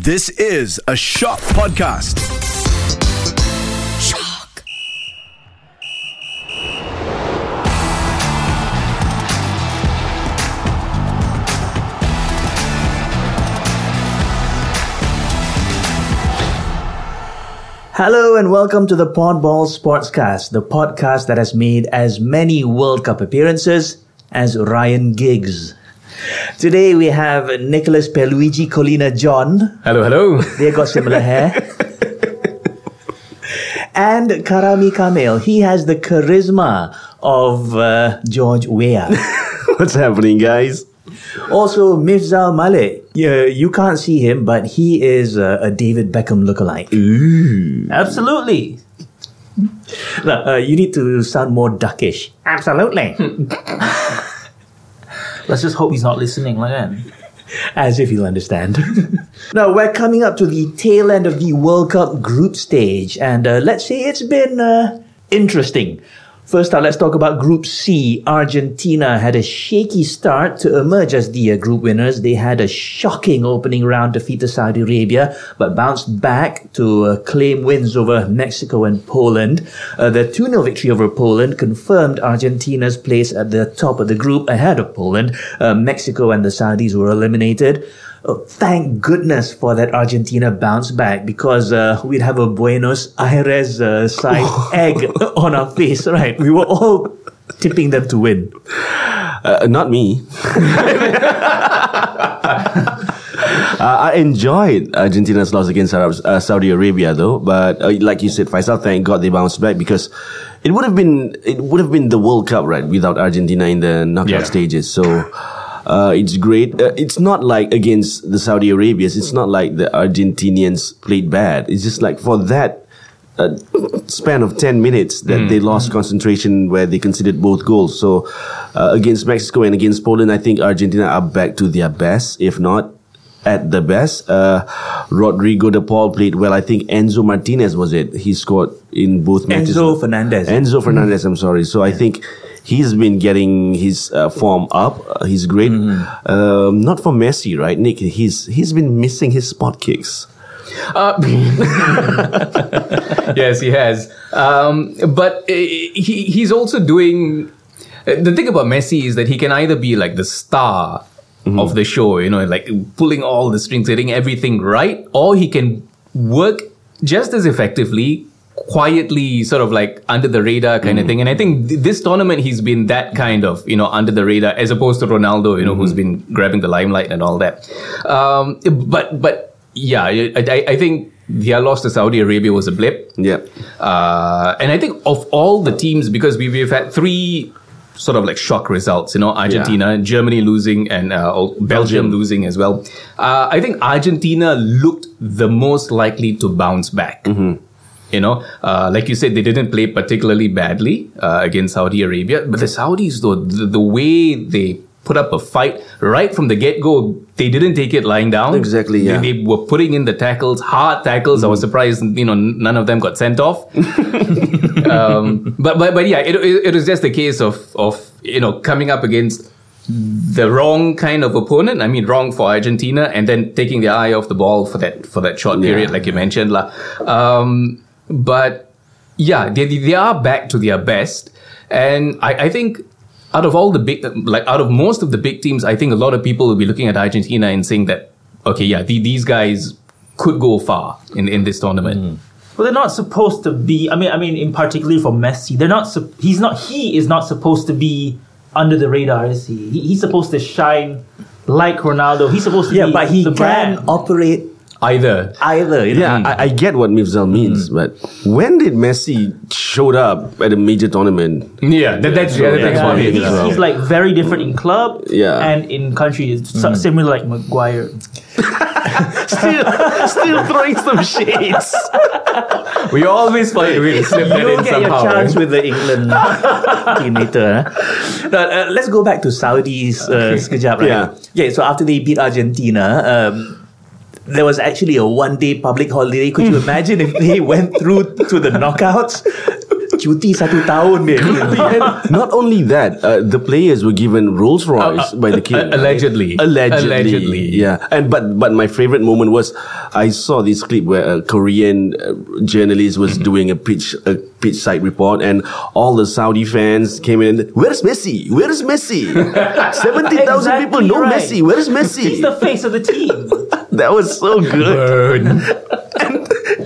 This is a Shock Podcast. Shock. Hello and welcome to the Podball Sportscast, the podcast that has made as many World Cup appearances as Ryan Giggs. Today we have Nicholas Pierluigi Collina John. Hello, hello. They got similar hair. and Karami Kamil. He has the charisma of uh, George Weah. What's happening, guys? Also, Mifzal Malik. Yeah, you can't see him, but he is uh, a David Beckham lookalike. Absolutely. No, uh, you need to sound more duckish. Absolutely. Let's just hope he's not listening. As if you'll understand. now, we're coming up to the tail end of the World Cup group stage, and uh, let's say it's been uh, interesting. First up, let's talk about Group C. Argentina had a shaky start to emerge as the uh, group winners. They had a shocking opening round defeat to Saudi Arabia, but bounced back to uh, claim wins over Mexico and Poland. Uh, the 2 0 victory over Poland confirmed Argentina's place at the top of the group ahead of Poland. Uh, Mexico and the Saudis were eliminated. Oh, thank goodness for that Argentina bounce back because uh, we'd have a Buenos Aires uh, side egg on our face, right? We were all tipping them to win. Uh, not me. Uh, I enjoyed Argentina's loss against Arab, uh, Saudi Arabia, though. But uh, like you said, Faisal, thank God they bounced back because it would have been it would have been the World Cup, right, without Argentina in the knockout Yeah. stages. So. Uh, it's great. Uh, it's not like against the Saudi Arabians. It's not like the Argentinians played bad. It's just like for that uh, span of 10 minutes that they lost concentration where they conceded both goals. So uh, against Mexico and against Poland, I think Argentina are back to their best, if not at the best. Uh, Rodrigo de Paul played well. I think Enzo Martinez was it. He scored in both matches. Enzo Fernandez. Enzo Fernandez, I'm sorry. So I think he's been getting his uh, form up. Uh, he's great. Um, not for Messi, right, Nick? He's he's been missing his spot kicks. Uh, yes, he has. Um, but uh, he he's also doing. uh, The thing about Messi is that he can either be like the star of the show, you know, like pulling all the strings, getting everything right, or he can work just as effectively. Quietly, sort of like under the radar kind of thing, and I think th- this tournament he's been that kind of you know under the radar as opposed to Ronaldo, you know, who's been grabbing the limelight and all that. Um, but but yeah, I, I, think their loss to Saudi Arabia was a blip. Yeah. Uh, and I think of all the teams, because we, we've had three sort of like shock results, you know, Argentina, Germany losing, and uh, Belgium, Belgium. losing as well. Uh, I think Argentina looked the most likely to bounce back. You know, uh, like you said, they didn't play particularly badly uh, against Saudi Arabia, but the Saudis, though, the, the way they put up a fight right from the get go, they didn't take it lying down. Exactly, They- yeah. They, were putting in the tackles, hard tackles. I was surprised, you know, none of them got sent off. um, but but but yeah, it, it, it was just a case of of you know coming up against the wrong kind of opponent. I mean, wrong for Argentina, and then taking their eye off the ball for that for that short period, like you mentioned, lah. Um, but yeah, they they are back to their best, and I, I think. Out of all the big, like out of most of the big teams, I think a lot of people will be looking at Argentina and saying that, okay, yeah, the, these guys could go far in, in this tournament. Mm. Well, they're not supposed to be. I mean, I mean, in particularly for Messi, they're not. He's not. He is not supposed to be under the radar, is he? he he's supposed to shine like Ronaldo. He's supposed to Yeah, be but he the can brand. operate Either either. You know? Yeah, I, I get what Mifzal means, but when did Messi showed up at a major tournament? Yeah, that, that's yeah, that's Yeah, what it he's, is. he's like very different in club Yeah. and in country. It's so- similar like Maguire. still, still throwing some shades. We always find a way to slip that You'll in get your somehow. chance right? with the England team later. huh? Now, uh, let's go back to Saudis uh, sekejap, right? Yeah. Yeah. So after they beat Argentina, um, there was actually a one-day public holiday. Could you imagine if they went through to the knockouts? Cuti satu tahun dia. Not only that, uh, the players were given Rolls Royce by the king. uh, allegedly. allegedly, Allegedly. yeah. And but but my favorite moment was I saw this clip where a Korean uh, journalist was Mm-hmm. doing a pitch a pitch side report, and all the Saudi fans came in. Where's Messi? Where's Messi? Seventy thousand Exactly people. No right. Messi. Where's Messi? He's the face of the team. that was so good.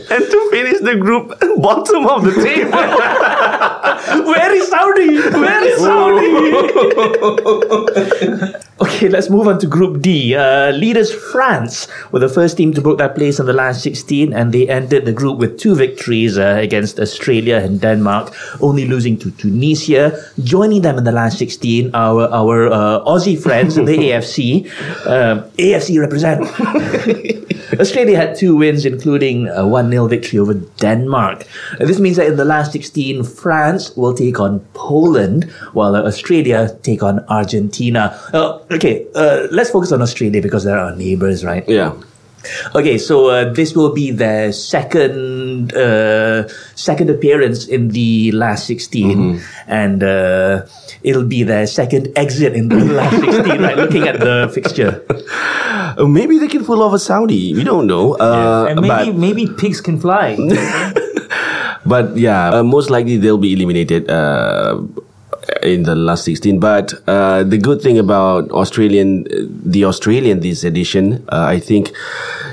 And to finish the group, bottom of the table. Where is Saudi? Where is Saudi? Okay, let's move on to Group D. Uh, leaders France were the first team to book that place in the last 16, and they ended the group with two victories uh, against Australia and Denmark, only losing to Tunisia. Joining them in the last 16, our our uh, Aussie friends in the AFC. Uh, AFC represent. Australia had two wins, including a 1 0 victory over Denmark. This means that in the last 16, France will take on Poland, while Australia take on Argentina. Uh, okay, uh, let's focus on Australia because they're our neighbors, right? yeah. Okay, so uh, this will be their second uh, second appearance in the last 16, and uh, it'll be their second exit in the last 16, right? Looking at the fixture. Uh, maybe they can pull off a Saudi. We don't know. Uh, And maybe maybe pigs can fly. But yeah, uh, most likely they'll be eliminated uh, in the last 16. But uh, the good thing about Australian, the Australian this edition, uh, I think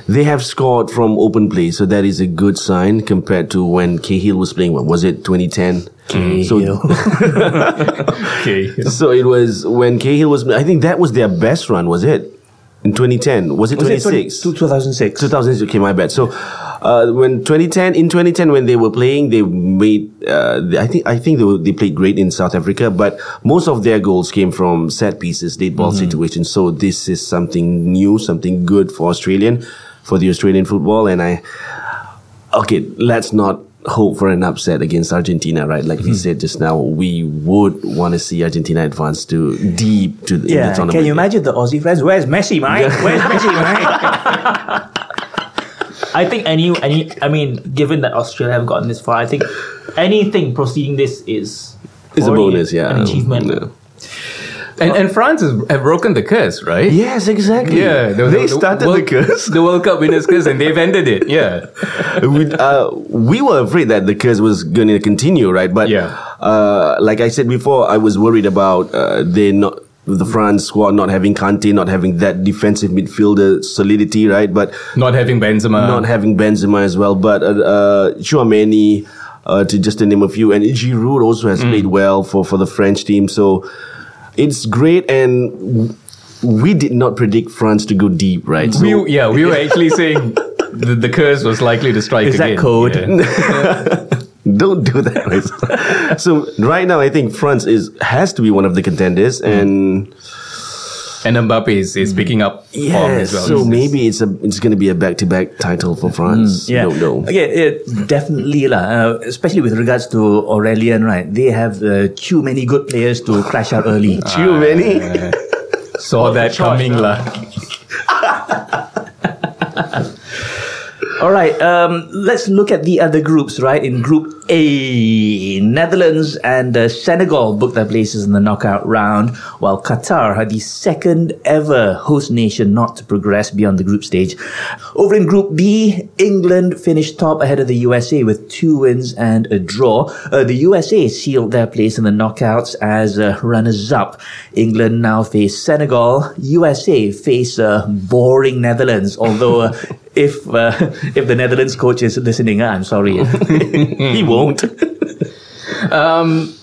they have scored from open play, so that is a good sign compared to when Cahill was playing. What was it, 2010? So, Okay. so it was when Cahill was. I think that was their best run. Was it in 2010? Was it Was it 26? 2006? 2000 okay my bad so uh, when 2010 in 2010 when they were playing they made uh, I think I think they, were, they played great in South Africa but most of their goals came from set pieces late ball situations so this is something new something good for Australian for the Australian football and I okay let's not hope for an upset against Argentina right like we mm-hmm. said just now we would want to see Argentina advance to deep to the, in the tournament can you imagine the Aussie fans? Where's Messi, mate? Where's Messi, mate? I think any any I mean, given that Australia have gotten this far, I think anything proceeding this is is a bonus yeah an achievement. Yeah. And, and France has, have broken the curse, right? Yes, exactly. Yeah, the- they the- the started World- the curse. The World Cup winners' curse, and they've ended it. Yeah. we, uh, we were afraid that the curse was going to continue, right? But Yeah. uh, like I said before, I was worried about uh, they not the France squad not having Kante, not having that defensive midfielder solidity, right? But Not having Benzema. not having Benzema as well. But uh, uh, Chouameni, uh, to just to name a few, and Giroud also has played well for for the French team. So it's great and. We did not predict France to go deep, right? So we, yeah, we were actually saying the, the curse was likely to strike Is that code? Yeah. Don't do that. right? so right now, I think France is has to be one of the contenders, and And Mbappe is, is picking up form yes, as well. so maybe it's a it's going to be a back to back title for France. Yeah, Don't know. Yeah, yeah, definitely lah. Uh, especially with regards to Aurelian, right? They have uh, too many good players to crash out early. Too many. saw that coming, huh? lah. All right, um, let's look at the other groups, right? In Group A, Netherlands and uh, Senegal booked their places in the knockout round, while Qatar had the second ever host nation not to progress beyond the group stage. Over in Group B, England finished top ahead of the USA with two wins and a draw. Uh, the USA sealed their place in the knockouts as uh, runners-up. England now face Senegal. USA face uh, boring Netherlands, although uh, if uh, if the Netherlands coach is listening, uh, I'm sorry. he won't. Um,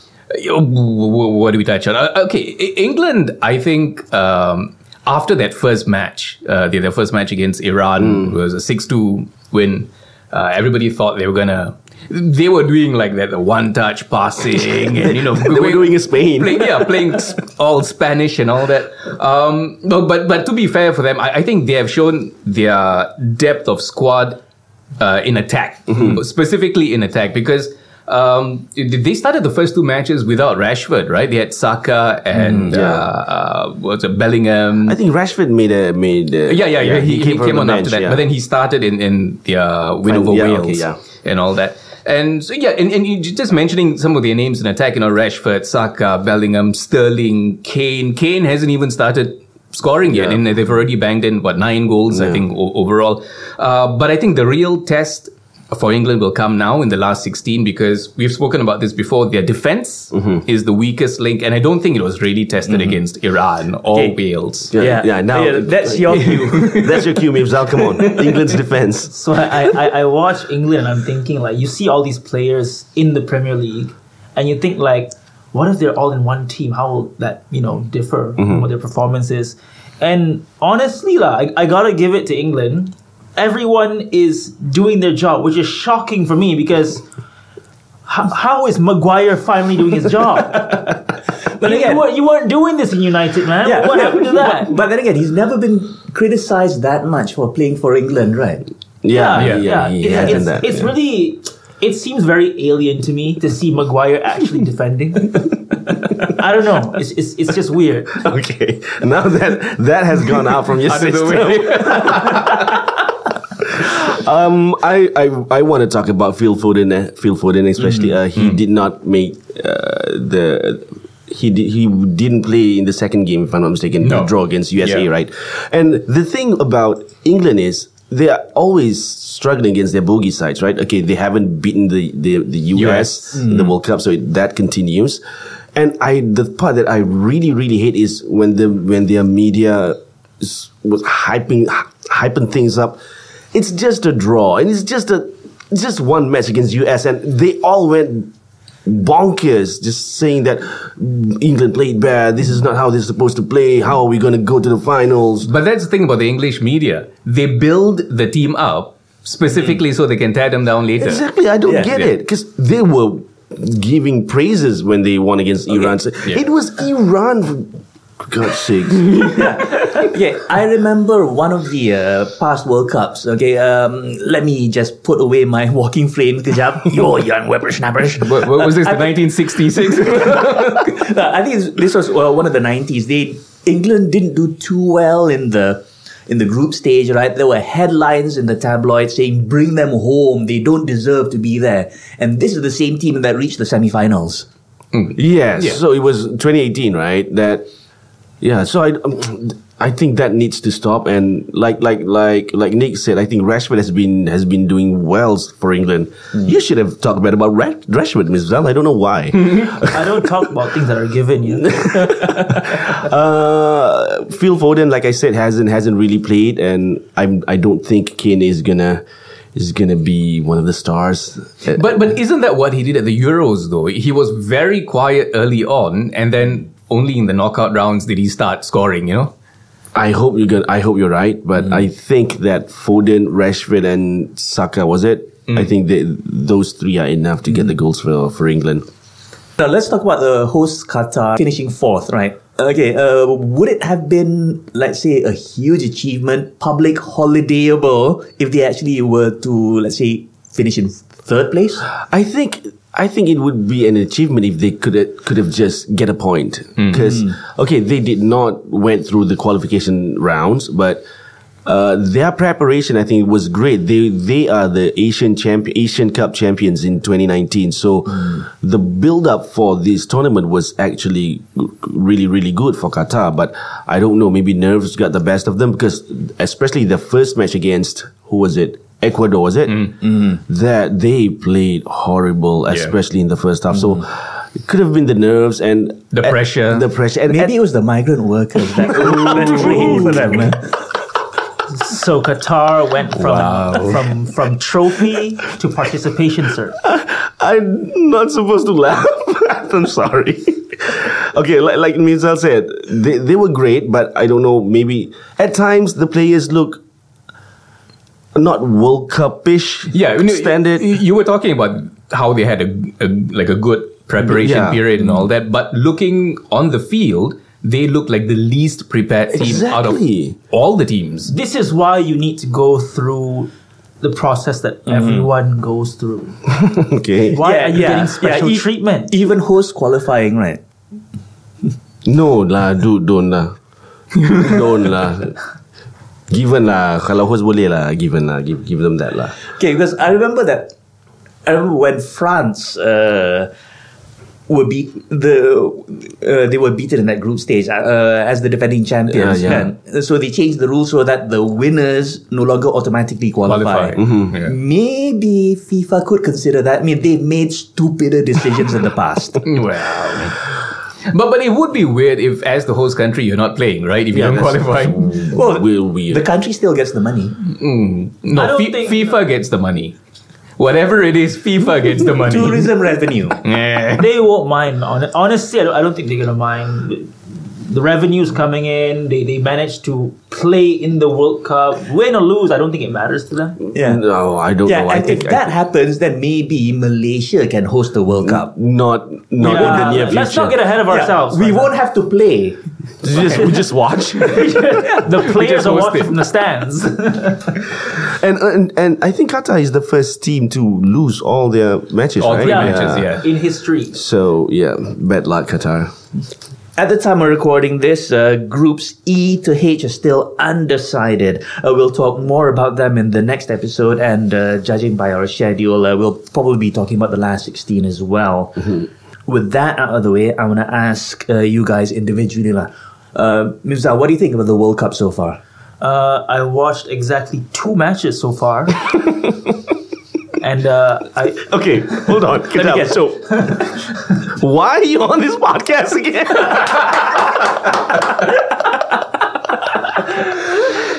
what do we touch on? Uh, okay, England. I think um, after that first match, uh, their, their first match against Iran was a six-two win. Uh, everybody thought they were gonna. They were doing like that, the one-touch passing, and you know They were doing in Spain. playing, yeah, playing all Spanish and all that. Um, but but to be fair for them, I, I think they have shown their depth of squad uh, in attack, specifically in attack, because um, they started the first two matches without Rashford, right? They had Saka and yeah. uh, uh, what's it, Bellingham. I think Rashford made a made. A, yeah, yeah, yeah. He, he came, from the on bench, after that, yeah. but then he started in in the uh, win over yeah, Wales okay, and all that. And so yeah, and, and you just mentioning some of their names in attack, you know, Rashford, Saka, Bellingham, Sterling, Kane. Kane hasn't even started scoring yet, Yeah. and they've already banged in what nine goals, I think, o- overall. Uh, but I think the real test for England will come now in the last 16 because we've spoken about this before. Their defense Mm-hmm. is the weakest link, and I don't think it was really tested against Iran or Okay. Wales. Yeah, yeah, now that's your view. that's your cue, Mifzal. Come on, England's defense. So I, I, I watch England and I'm thinking like you see all these players in the Premier League and you think like what if they're all in one team? How will that, you know, differ from what their performance is? And honestly, like, I, I gotta give it to England. Everyone is doing their job, which is shocking for me because how, how is Maguire finally doing his job? but you, again- you, weren't, you weren't doing this in United, man. Yeah, what happened to that? But, but then again, he's never been criticized that much for playing for England, right? Yeah, yeah, yeah, he It- hasn't it's, that. it's yeah. really, it seems very alien to me to see Maguire actually defending. I don't know. It's, it's it's just weird. Okay, now that that has gone out from your Out system, way. Um, I I, I want to talk about Phil Foden. uh, Phil Foden, especially, uh, he did not make uh, the. He did, he didn't play in the second game, if I'm not mistaken, No. draw against USA, Yeah. right? And the thing about England is they are always struggling against their bogey sides, right? Okay, they haven't beaten the the, the US, in the World Cup, so it, that continues. And I the part that I really really hate is when the when their media was hyping hyping things up. It's just a draw, and it's just a just one match against US, and they all went bonkers just saying that England played bad. This is not how they're supposed to play. How are we going to go to the finals? But that's the thing about the English media. They build the team up specifically mm. so they can tear them down later. Exactly, I don't Yeah. get Yeah. it because they were giving praises when they won against Iran. So Yeah. It was Iran, for God's sake. Okay, I remember one of the uh, past World Cups. Okay, um, let me just put away my walking frame kejap. Yo, young whippersnappers. What, what was this, the 1966? I think this was uh, one of the 90s. They England didn't do too well in the in the group stage, right? There were headlines in the tabloids saying "Bring them home. They don't deserve to be there." And this is the same team that reached the semi-finals. yes, Yeah. so it was 2018, right? That yeah. So I. Um, I think that needs to stop, and like like like like Nick said, I think Rashford has been has been doing well for England. You should have talked better about Ra- Rashford, Ms. Val. I don't know why. I don't talk about things that are given you. Uh, Phil Foden, like I said, hasn't hasn't really played, and I'm I don't think Kane is gonna is gonna be one of the stars. But but isn't that what he did at the Euros though? He was very quiet early on and then only in the knockout rounds did he start scoring, you know? I hope you're gonna. I hope you're right, but mm. I think that Foden, Rashford, and Saka was it. Mm. I think that those three are enough to get the mm. goals for for England. Now let's talk about the host Qatar finishing fourth, right? Okay, uh, would it have been, let's say, a huge achievement, public holidayable, if they actually were to, let's say, finish in third place? I think I think it would be an achievement if they could have, could have just get a point. Because okay they did not went through the qualification rounds but uh, their preparation I think was great. They they are the Asian champion Asian Cup champions in 2019 so the build up for this tournament was actually really really good for Qatar but I don't know maybe nerves got the best of them because especially the first match against who was it Ecuador was it mm. mm. that they played horrible, especially in the first half. So mm. it could have been the nerves and The and- pressure. the pressure, and, Maybe it was the migrant workers that, that trained for them. man. So Qatar went from from from trophy to participation, sir. I'm not supposed to laugh. I'm sorry. okay, like, like Mizal said, they, they were great, but I don't know. Maybe at times the players look not World Cup-ish Yeah, you know, standard. You, you were talking about how they had a, a like a good preparation Yeah. period and all that, but looking on the field, they look like the least prepared team out of all the teams. This is why you need to go through the process that mm-hmm. everyone goes through. okay. Why are you getting special e- treatment? Even host qualifying, right? No lah, dude, don't lah. don't lah. Given lah, kalau host boleh lah, given lah, give, give them that lah. Okay, because I remember that. I remember when France uh, were beat the uh, they were beaten in that group stage uh, as the defending champions. Yeah, yeah. And so they changed the rules so that the winners no longer automatically qualify. Qualify. Yeah. Maybe FIFA could consider that. I mean, they've made stupider decisions in the past. Well, but but it would be weird if, as the host country, you're not playing, right? If you don't that's- qualify, Well, Will weird. the country still gets the money. Mm. no, I don't think- FIFA gets the money. Whatever it is, FIFA gets the money. Tourism revenue. Yeah. they won't mind. Honestly, I don't, I don't think they're gonna mind. The revenues coming in, they they managed to play in the World Cup, win or lose. I don't think it matters to them. Yeah. no, I don't Yeah, know. I think if that happens, then maybe Malaysia can host the World Cup. not not in the near future. let's not get ahead of ourselves. we won't have to play. We just, we just watch. The players are watching from the stands. and, and and I think Qatar is the first team to lose all their matches, All right? three matches, yeah. in history. So yeah, bad luck, Qatar. At the time of recording this, uh, groups E to H are still undecided. Uh, we'll talk more about them in the next episode, and uh, judging by our schedule, uh, we'll probably be talking about the last 16 as well. With that out of the way, I want to ask uh, you guys individually. lah. Uh, Mifza, what do you think about the World Cup so far? Uh, I watched exactly two matches so far. and uh, I Okay, hold on. Get me out. guess. So, why are you on this podcast again?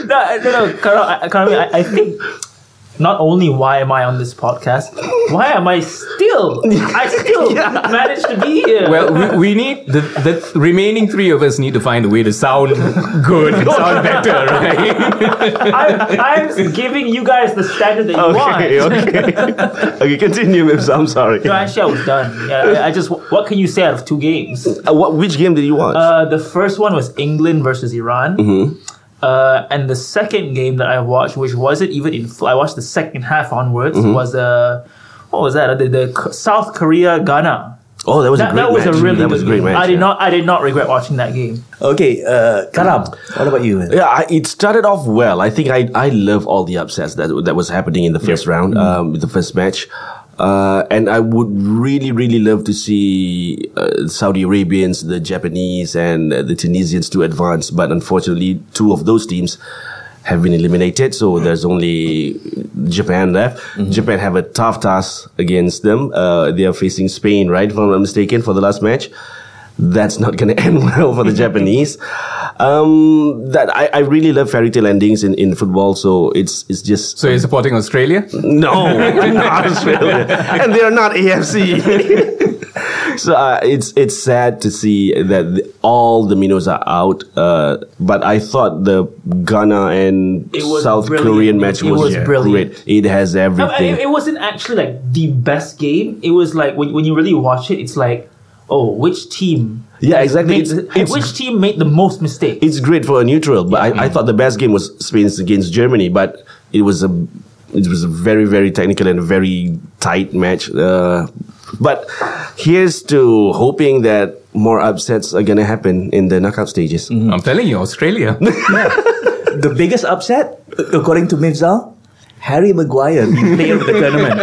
no, no, no, Karo, I, I think not only why am I on this podcast, why am I still? I still managed to be here. Well, we, we need the, the remaining three of us need to find a way to sound good, sound better, right? I, I'm giving you guys the standard that you okay, want. okay. okay, continue, Mips. I'm sorry. No, actually, I was done. Yeah, I, I just. What can you say out of two games? Uh, what, which game did you watch? Uh, the first one was England versus Iran. Mm-hmm. Uh, and the second game that I watched, which wasn't even in, I watched the second half onwards, Mm-hmm. was uh, what was that? The, the South Korea Ghana. oh, that was a That, great that was a really that was a good great game. match. I did yeah. not. I did not regret watching that game. Okay, uh, Karam, what about you? Yeah, I, it started off well. I think I I love all the upsets that that was happening in the first round, um, the first match. Uh, and I would really, really love to see uh, Saudi Arabians, the Japanese, and uh, the Tunisians to advance. But unfortunately, two of those teams have been eliminated. So there's only Japan left. Japan have a tough task against them. Uh, they are facing Spain, right? If I'm not mistaken, for the last match that's not going to end well for the Japanese. Um, that I, I really love fairy tale endings in, in football, so it's it's just So you're supporting Australia? no, not Australia, and they're not AFC. so uh, it's it's sad to see that the, all the minnows are out. Uh, but I thought the Ghana and South brilliant. Korean match It was, was brilliant. great. It has No, everything. it, it wasn't actually like the best game. It was like when, when you really watch it, it's like, oh, which team? Yeah, exactly. made It's- it's- which team made the most mistakes? it's great for a neutral, but I, I thought the best game was Spain's against Germany, but it was a it was a very very technical and very tight match. Uh, but here's to hoping that more upsets are gonna happen in the knockout stages. I'm telling you, Australia. The biggest upset, according to Mifzal, Harry Maguire being player of the tournament.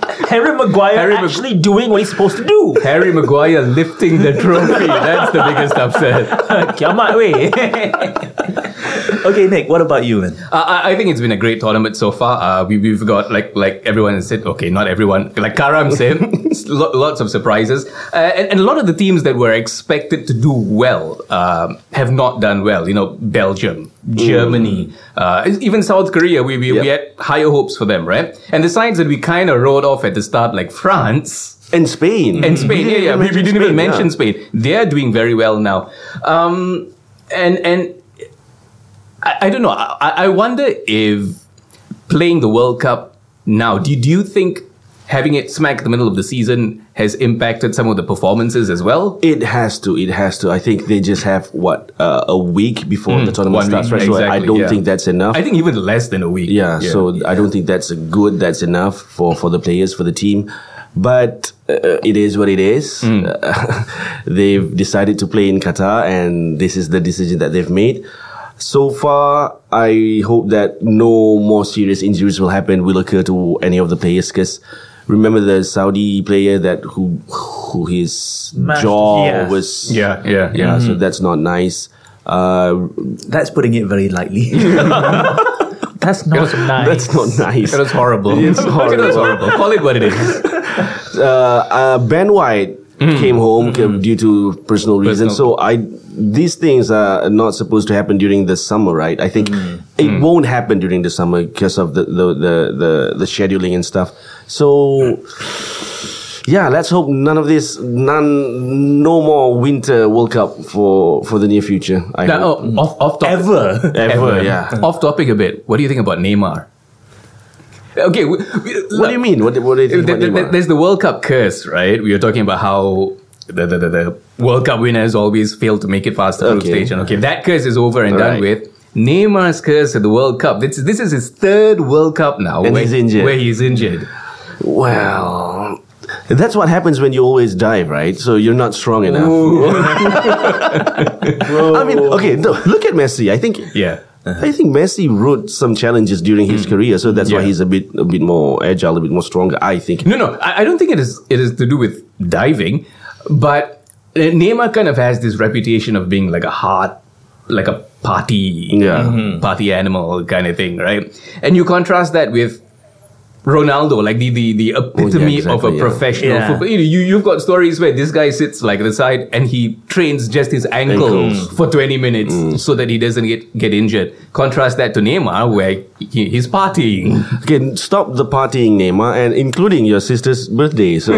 Harry Maguire Harry Mag- actually doing what he's supposed to do. Harry Maguire lifting the trophy. That's the biggest upset. Kiamat way. Okay, Nick, what about you, man? Uh, I I think it's been a great tournament so far. Uh, we, we've got like like everyone has said. Okay, not everyone. Like Karam said, lo- lots of surprises, uh, and, and a lot of the teams that were expected to do well um, have not done well. You know, Belgium, Germany, uh, even South Korea. We we, we had higher hopes for them, right? And the sides that we kind of wrote off at the start, like France. And Spain, And Spain, yeah, yeah. We, didn't even mention Spain. Spain. They are doing very well now. Um, and and I, I don't know. I, I wonder if playing the World Cup now, do, do you think having it smack the middle of the season has impacted some of the performances as well? It has to. It has to. I think they just have what uh, a week before the tournament starts, week, right? So I- don't yeah. think that's enough. I think even less than a week. Yeah, so I don't think that's a good. That's enough for for the players for the team. But uh, it is what it is. Uh, they've decided to play in Qatar, and this is the decision that they've made. So far, I hope that no more serious injuries will happen, will occur to any of the players. Because remember the Saudi player that who who his Smashed- jaw yeah. was Yeah, yeah, yeah. So that's not nice. Uh, That's putting it very lightly. That's not nice. that's not nice. That was horrible. It's It was horrible. Call it what it is. uh, uh, Ben White Mm. came home mm-hmm. c- due to personal reasons. So I these things are not supposed to happen during the summer, right? I think mm. it mm. won't happen during the summer because of the the, the the the scheduling and stuff. So yeah, let's hope none of this, none, no more winter World Cup for for the near future. I Now, hope. oh, off, off topic. Ever. Ever, yeah. Off topic a bit. What do you think about Neymar? Okay. We, we, What do you mean? What, what do you think there- Neymar? There's the World Cup curse, right? We were talking about how the, the, the, the World Cup winners always fail to make it past the group Okay. stage. And okay, that curse is over and done Right. with. Neymar's curse at the World Cup. This, this is his third World Cup now. And where, he's injured. Where he's injured. Well, that's what happens when you always dive, right? So you're not strong enough. I mean, okay, no, look at Messi. I think, Yeah. I think Messi wrote some challenges during his career, so that's why he's a bit, a bit more agile, a bit more stronger. I think. No, no, I, I don't think it is. It is to do with diving, but uh, Neymar kind of has this reputation of being like a hard, like a party, Yeah. party animal kind of thing, right? And you contrast that with Ronaldo, like the the, the epitome of exactly, a professional Yeah. football. You, know, you you've got stories where this guy sits like at the side and he trains just his ankles, Ankles. for twenty minutes mm. so that he doesn't get get injured. Contrast that to Neymar, where he, he's partying. Okay, stop the partying, Neymar, and including your sister's birthday.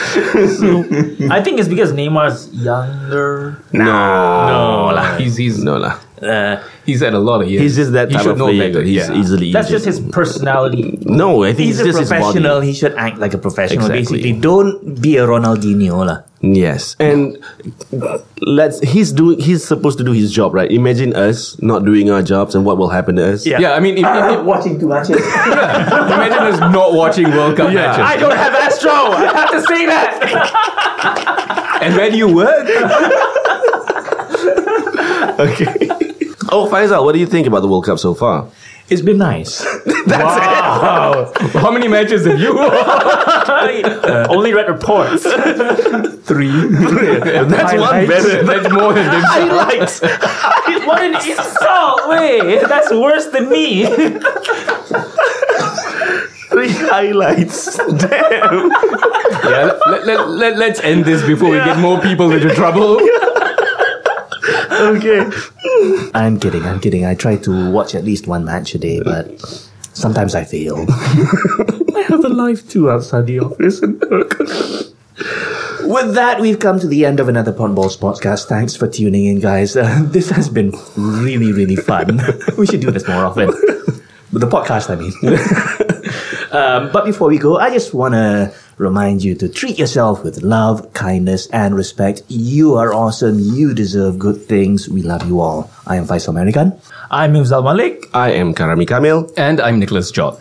So I think it's because Neymar's younger. no, No, lah. He's he's no lah. Uh, He's had a lot of years. He's just that He type of player. better. He's yeah. easily. That's just his personality. No, I think he's a just his body. professional. He should act like a professional. Exactly. Basically, don't be a Ronaldinho lah. Yes, and let's. He's doing. He's supposed to do his job, right? Imagine us not doing our jobs, and what will happen to us? Yeah, yeah I mean, if, if, if- watching too much. imagine us not watching World Cup matches. I don't have Astro. I have to say that. and where do you work? Okay. Oh, Faisal, what do you think about the World Cup so far? it's been nice. wow. How many matches have you Only uh, read reports. Three. That's one better. That's more than this. Highlights. what an insult! Wait, that's worse than me. Three highlights. Damn. Yeah, let, let, let, let's end this before we get more people into trouble. Okay. I'm kidding. I'm kidding. I try to watch at least one match a day, but sometimes I fail. I have a life too outside the office and work. With that, we've come to the end of another Podball podcast. Thanks for tuning in, guys. Uh, this has been really, really fun. we should do this more often. the podcast, I mean. um, but before we go, I just want to remind you to treat yourself with love, kindness, and respect. You are awesome. You deserve good things. We love you all. I am Faisal American. I'm Mifzal Malik. I am Karami Kamil. And I'm Nicholas Jot.